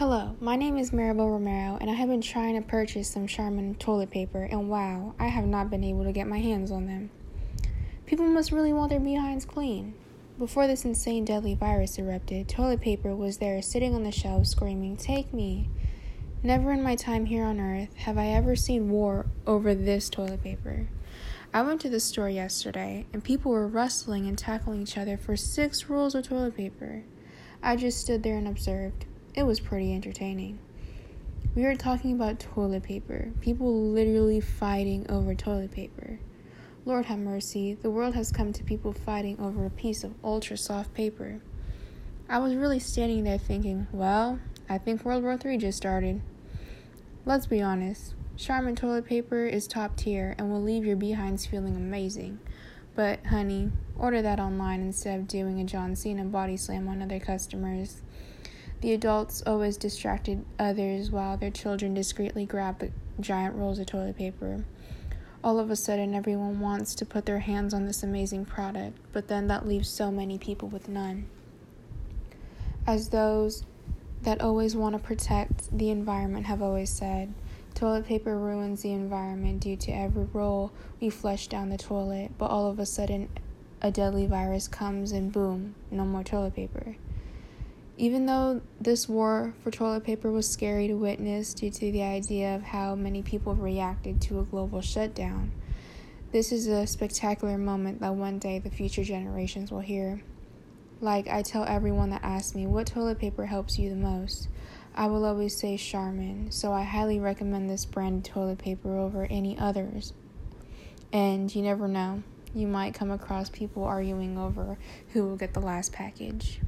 Hello, my name is Maribel Romero, and I have been trying to purchase some Charmin toilet paper, and wow, I have not been able to get my hands on them. People must really want their behinds clean. Before this insane deadly virus erupted, toilet paper was there sitting on the shelf screaming, Take me! Never in my time here on earth have I ever seen war over this toilet paper. I went to the store yesterday, and people were wrestling and tackling each other for six rolls of toilet paper. I just stood there and observed. It was pretty entertaining. We were talking about toilet paper, people literally fighting over toilet paper. Lord have mercy, the world has come to people fighting over a piece of ultra soft paper. I was really standing there thinking, well, I think World War III just started. Let's be honest, Charmin toilet paper is top tier and will leave your behinds feeling amazing. But, honey, order that online instead of doing a John Cena body slam on other customers. The adults always distracted others while their children discreetly grabbed giant rolls of toilet paper. All of a sudden, everyone wants to put their hands on this amazing product, but then that leaves so many people with none. As those that always want to protect the environment have always said, toilet paper ruins the environment due to every roll we flush down the toilet, but all of a sudden, a deadly virus comes and boom, no more toilet paper. Even though this war for toilet paper was scary to witness due to the idea of how many people reacted to a global shutdown, this is a spectacular moment that one day the future generations will hear. Like I tell everyone that asks me what toilet paper helps you the most, I will always say Charmin, so I highly recommend this brand of toilet paper over any others. And you never know, you might come across people arguing over who will get the last package.